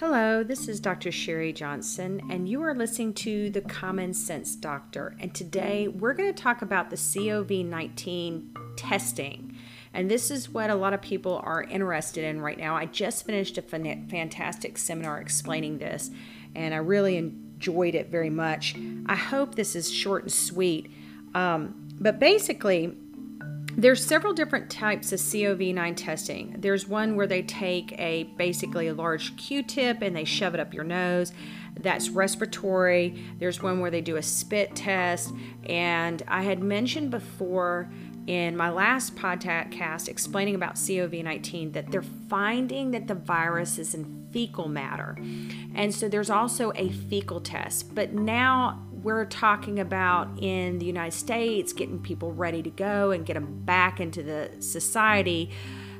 Hello, this is Dr. Sherry Johnson, and you are listening to The Common Sense Doctor. And today we're going to talk about the COVID 19 testing. And this is what a lot of people are interested in right now. I just finished a fantastic seminar explaining this, and I really enjoyed it very much. I hope this is short and sweet. Um, but basically, there's several different types of COVID-9 testing. There's one where they take a basically a large Q-tip and they shove it up your nose. That's respiratory. There's one where they do a spit test. And I had mentioned before in my last podcast explaining about COVID-19 that they're finding that the virus is in fecal matter. And so there's also a fecal test. But now we're talking about in the United States getting people ready to go and get them back into the society.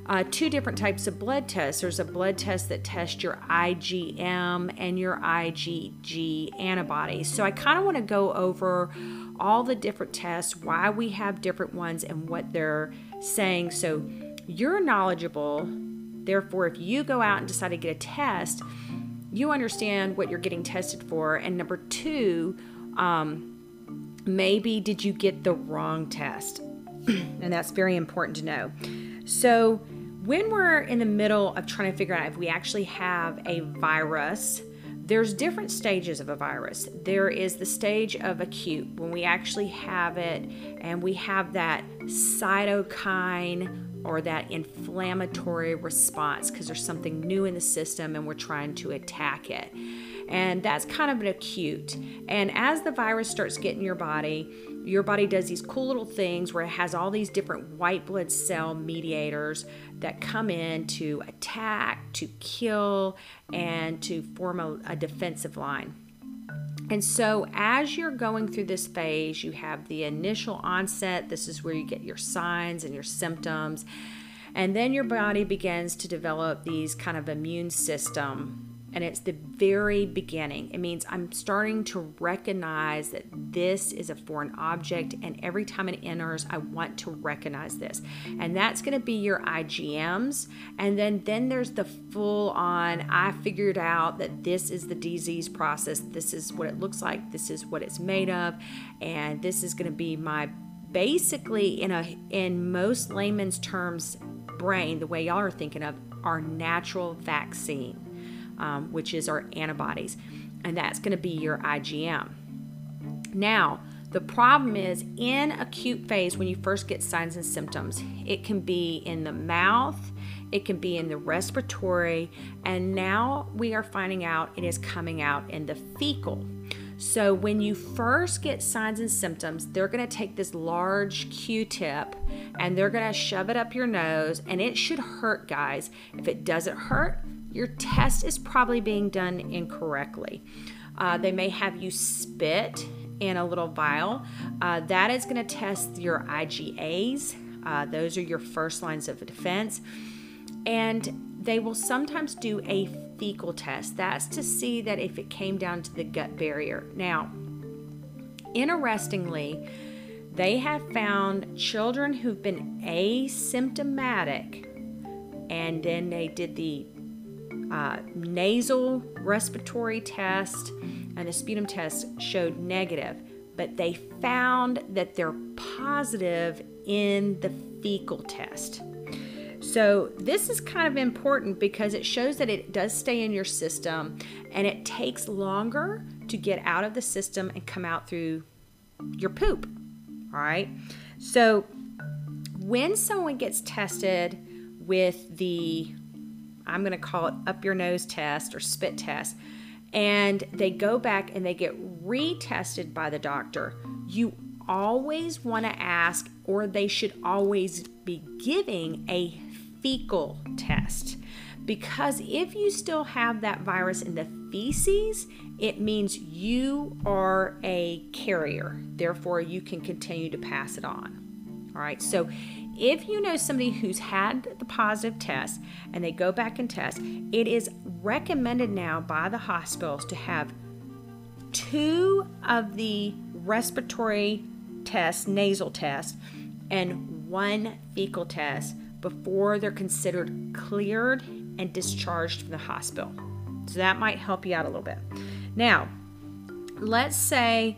Uh, two different types of blood tests. There's a blood test that tests your IgM and your IgG antibodies. So I kind of want to go over all the different tests, why we have different ones, and what they're saying. So you're knowledgeable. Therefore, if you go out and decide to get a test, you understand what you're getting tested for. And number two, um, maybe did you get the wrong test? and that's very important to know. So, when we're in the middle of trying to figure out if we actually have a virus, there's different stages of a virus. There is the stage of acute when we actually have it and we have that cytokine or that inflammatory response because there's something new in the system and we're trying to attack it and that's kind of an acute. And as the virus starts getting your body, your body does these cool little things where it has all these different white blood cell mediators that come in to attack, to kill, and to form a, a defensive line. And so, as you're going through this phase, you have the initial onset. This is where you get your signs and your symptoms. And then your body begins to develop these kind of immune system and it's the very beginning. It means I'm starting to recognize that this is a foreign object, and every time it enters, I want to recognize this. And that's going to be your IgMs. And then, then there's the full on, I figured out that this is the disease process, this is what it looks like, this is what it's made of, and this is going to be my basically in a in most layman's terms brain the way y'all are thinking of our natural vaccine um, which is our antibodies, and that's going to be your IgM. Now, the problem is in acute phase, when you first get signs and symptoms, it can be in the mouth, it can be in the respiratory, and now we are finding out it is coming out in the fecal. So, when you first get signs and symptoms, they're going to take this large Q tip and they're going to shove it up your nose, and it should hurt, guys. If it doesn't hurt, your test is probably being done incorrectly. Uh, they may have you spit in a little vial. Uh, that is going to test your IgAs. Uh, those are your first lines of defense. And they will sometimes do a fecal test. That's to see that if it came down to the gut barrier. Now, interestingly, they have found children who've been asymptomatic and then they did the uh, nasal respiratory test and the sputum test showed negative, but they found that they're positive in the fecal test. So, this is kind of important because it shows that it does stay in your system and it takes longer to get out of the system and come out through your poop. All right. So, when someone gets tested with the I'm going to call it up your nose test or spit test, and they go back and they get retested by the doctor, you always want to ask, or they should always be giving a fecal test. Because if you still have that virus in the feces, it means you are a carrier. Therefore, you can continue to pass it on. All right, so if you know somebody who's had the positive test and they go back and test, it is recommended now by the hospitals to have two of the respiratory tests, nasal tests, and one fecal test before they're considered cleared and discharged from the hospital. So that might help you out a little bit. Now, let's say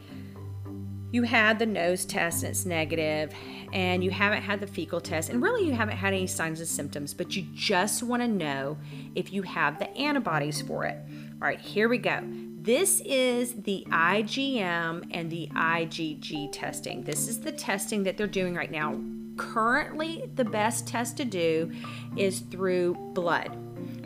you had the nose test and it's negative, and you haven't had the fecal test, and really you haven't had any signs and symptoms, but you just want to know if you have the antibodies for it. All right, here we go. This is the IgM and the IgG testing. This is the testing that they're doing right now. Currently, the best test to do is through blood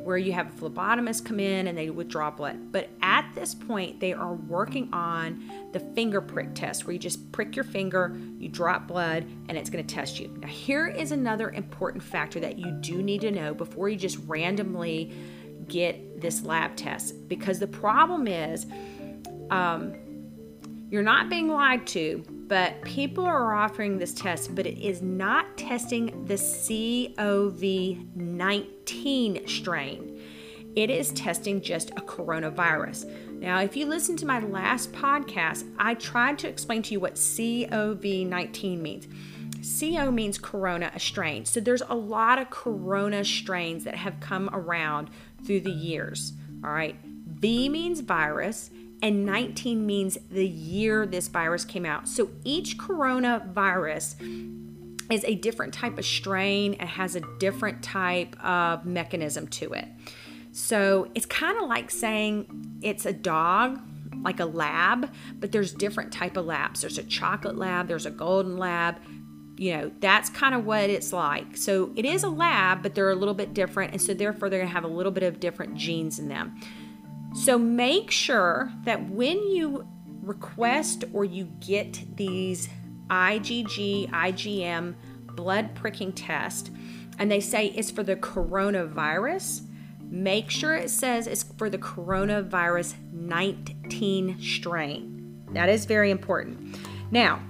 where you have a phlebotomist come in and they withdraw blood. But at this point, they are working on the finger prick test where you just prick your finger, you drop blood, and it's going to test you. Now, here is another important factor that you do need to know before you just randomly get this lab test because the problem is um, you're not being lied to but people are offering this test, but it is not testing the COVID-19 strain. It is testing just a coronavirus. Now, if you listen to my last podcast, I tried to explain to you what COVID-19 means. CO means corona, a strain. So there's a lot of corona strains that have come around through the years. All right. V means virus and 19 means the year this virus came out. So each coronavirus is a different type of strain and has a different type of mechanism to it. So it's kind of like saying it's a dog, like a lab, but there's different type of labs. There's a chocolate lab, there's a golden lab. You know, that's kind of what it's like. So it is a lab, but they're a little bit different. And so therefore they're going to have a little bit of different genes in them. So make sure that when you request or you get these IgG, IgM blood pricking test, and they say it's for the coronavirus, make sure it says it's for the coronavirus 19 strain. That is very important. Now,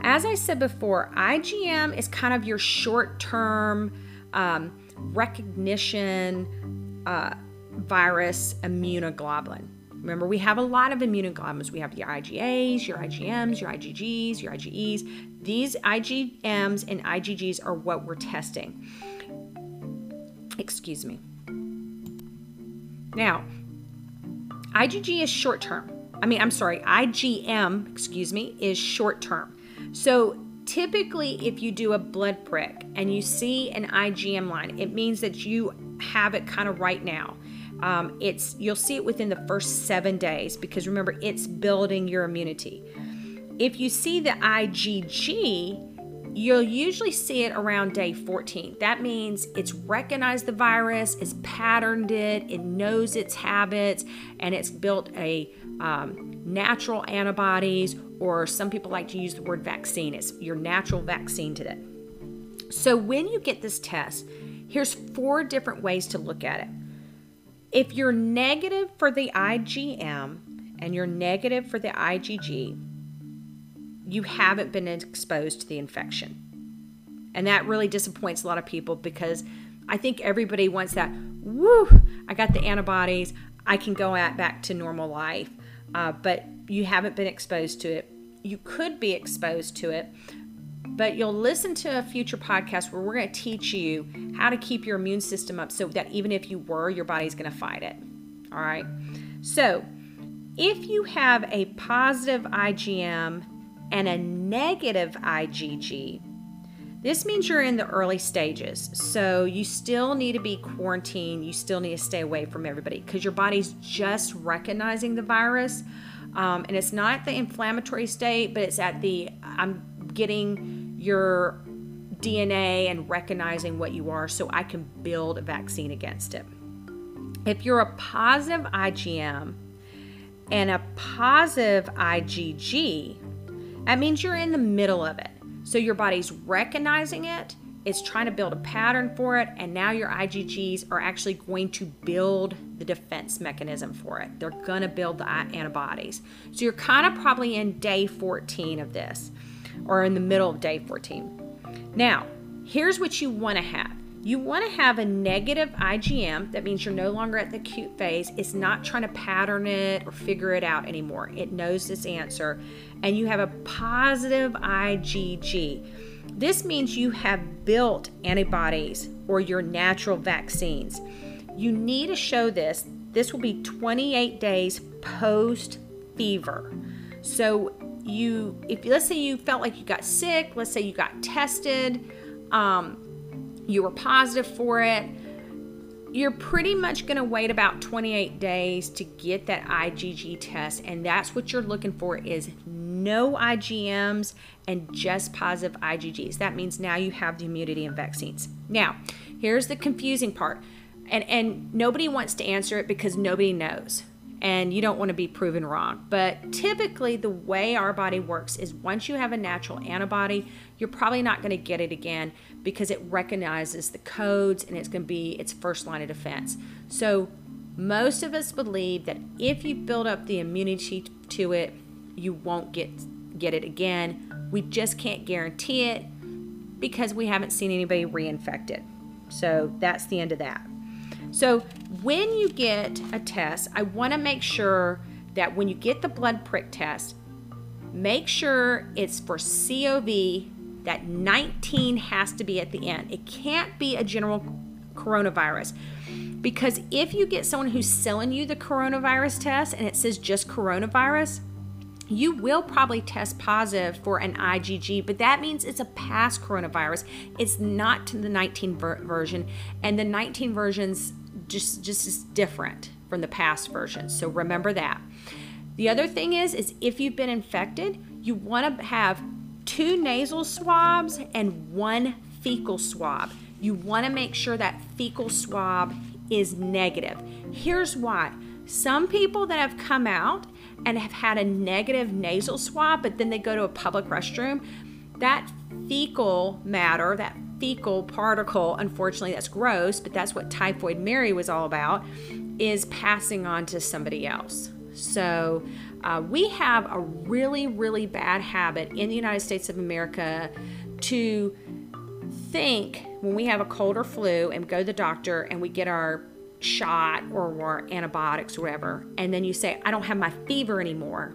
as I said before, IgM is kind of your short term um, recognition. Uh, virus immunoglobulin. Remember, we have a lot of immunoglobulins. We have your IgAs, your IgMs, your IgGs, your IgEs. These IgMs and IgGs are what we're testing. Excuse me. Now, IgG is short term. I mean, I'm sorry, IgM, excuse me, is short term. So typically, if you do a blood prick and you see an IgM line, it means that you have it kind of right now. Um, it's you'll see it within the first seven days because remember it's building your immunity. If you see the IgG, you'll usually see it around day 14. That means it's recognized the virus, it's patterned it, it knows its habits, and it's built a um, natural antibodies, or some people like to use the word vaccine. It's your natural vaccine to it. So when you get this test, here's four different ways to look at it. If you're negative for the IgM and you're negative for the IgG, you haven't been exposed to the infection. And that really disappoints a lot of people because I think everybody wants that, woo, I got the antibodies, I can go at back to normal life. Uh, but you haven't been exposed to it. You could be exposed to it, but you'll listen to a future podcast where we're going to teach you how to keep your immune system up so that even if you were, your body's going to fight it. All right. So, if you have a positive IgM and a negative IgG, this means you're in the early stages. So, you still need to be quarantined. You still need to stay away from everybody because your body's just recognizing the virus. Um, and it's not the inflammatory state, but it's at the I'm getting your DNA and recognizing what you are so I can build a vaccine against it. If you're a positive IgM and a positive IgG, that means you're in the middle of it. So your body's recognizing it, it's trying to build a pattern for it, and now your IgGs are actually going to build the defense mechanism for it. They're going to build the antibodies. So you're kind of probably in day 14 of this or in the middle of day 14. Now, here's what you want to have. You want to have a negative IgM. That means you're no longer at the acute phase. It's not trying to pattern it or figure it out anymore. It knows its answer. And you have a positive IgG. This means you have built antibodies or your natural vaccines. You need to show this this will be 28 days post fever. So you, if let's say you felt like you got sick, let's say you got tested, um, you were positive for it, you're pretty much going to wait about 28 days to get that IgG test, and that's what you're looking for is no IgMs and just positive IgGs. That means now you have the immunity and vaccines. Now, here's the confusing part. And and nobody wants to answer it because nobody knows. And you don't want to be proven wrong. But typically the way our body works is once you have a natural antibody, you're probably not going to get it again because it recognizes the codes and it's going to be its first line of defense. So most of us believe that if you build up the immunity to it, you won't get get it again. We just can't guarantee it because we haven't seen anybody reinfected. So that's the end of that. So when you get a test, I want to make sure that when you get the blood prick test, make sure it's for COV that 19 has to be at the end. It can't be a general coronavirus. Because if you get someone who's selling you the coronavirus test and it says just coronavirus, you will probably test positive for an IgG, but that means it's a past coronavirus. It's not the 19 ver- version, and the 19 versions just just is different from the past version. So remember that. The other thing is is if you've been infected, you want to have two nasal swabs and one fecal swab. You want to make sure that fecal swab is negative. Here's why. Some people that have come out and have had a negative nasal swab, but then they go to a public restroom, that fecal matter, that fecal particle, unfortunately, that's gross, but that's what Typhoid Mary was all about, is passing on to somebody else. So uh, we have a really, really bad habit in the United States of America to think when we have a cold or flu and go to the doctor and we get our shot or, or antibiotics or whatever, and then you say, I don't have my fever anymore.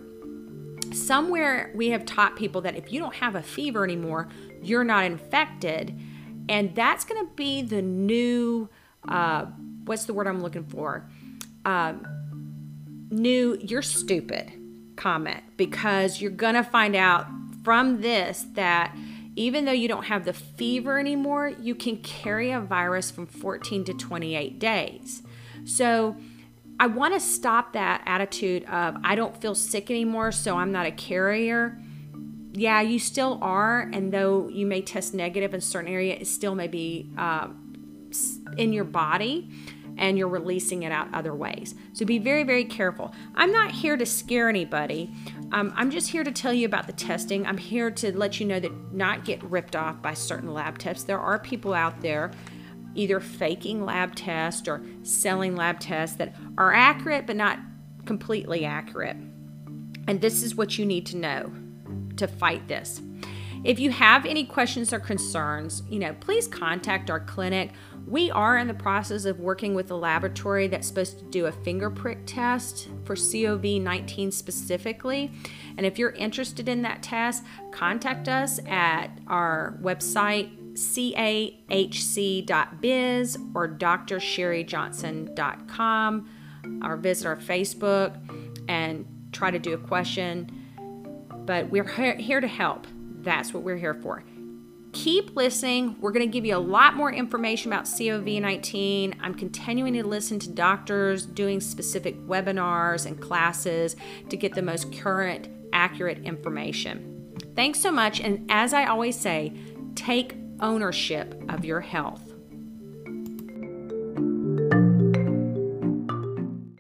Somewhere we have taught people that if you don't have a fever anymore, you're not infected. And that's going to be the new, uh, what's the word I'm looking for? Um, new, you're stupid comment because you're going to find out from this that even though you don't have the fever anymore, you can carry a virus from 14 to 28 days. So I want to stop that attitude of I don't feel sick anymore, so I'm not a carrier. Yeah, you still are, and though you may test negative in a certain area, it still may be uh, in your body and you're releasing it out other ways. So be very, very careful. I'm not here to scare anybody. Um, I'm just here to tell you about the testing. I'm here to let you know that not get ripped off by certain lab tests. There are people out there either faking lab tests or selling lab tests that are accurate but not completely accurate. And this is what you need to know to fight this. If you have any questions or concerns, you know, please contact our clinic. We are in the process of working with a laboratory that's supposed to do a finger prick test for COV19 specifically. And if you're interested in that test, contact us at our website cahc.biz or drsherryjohnson.com or visit our Facebook and try to do a question. But we're here to help. That's what we're here for. Keep listening. We're going to give you a lot more information about COVID 19. I'm continuing to listen to doctors doing specific webinars and classes to get the most current, accurate information. Thanks so much. And as I always say, take ownership of your health.